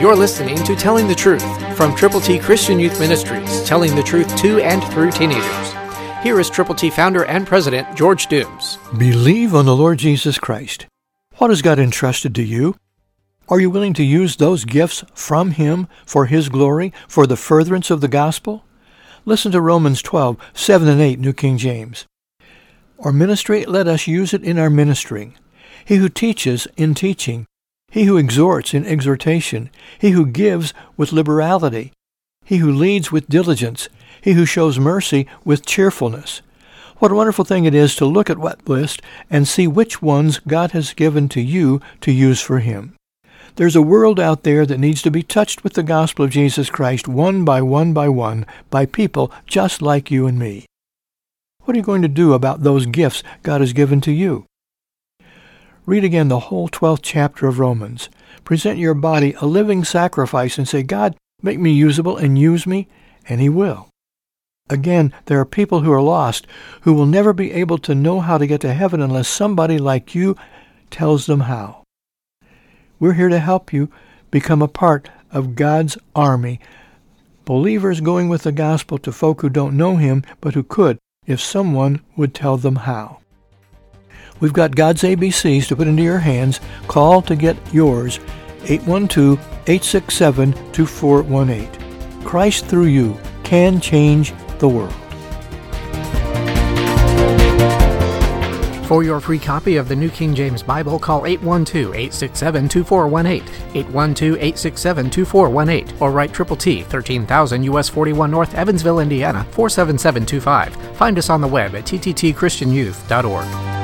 You're listening to Telling the Truth from Triple T Christian Youth Ministries, telling the truth to and through teenagers. Here is Triple T founder and president George Dooms. Believe on the Lord Jesus Christ. What has God entrusted to you? Are you willing to use those gifts from Him for His glory, for the furtherance of the gospel? Listen to Romans 12, 7 and 8, New King James. Our ministry, let us use it in our ministering. He who teaches in teaching, he who exhorts in exhortation, he who gives with liberality, he who leads with diligence, he who shows mercy with cheerfulness. What a wonderful thing it is to look at what list and see which ones God has given to you to use for Him. There's a world out there that needs to be touched with the gospel of Jesus Christ one by one by one by people just like you and me. What are you going to do about those gifts God has given to you? Read again the whole 12th chapter of Romans. Present your body a living sacrifice and say, God, make me usable and use me, and He will. Again, there are people who are lost who will never be able to know how to get to heaven unless somebody like you tells them how. We're here to help you become a part of God's army, believers going with the gospel to folk who don't know Him but who could if someone would tell them how. We've got God's ABCs to put into your hands. Call to get yours 812-867-2418. Christ through you can change the world. For your free copy of the New King James Bible, call 812-867-2418, 812-867-2418, or write Triple T, 13000 US 41 North, Evansville, Indiana, 47725. Find us on the web at tttchristianyouth.org.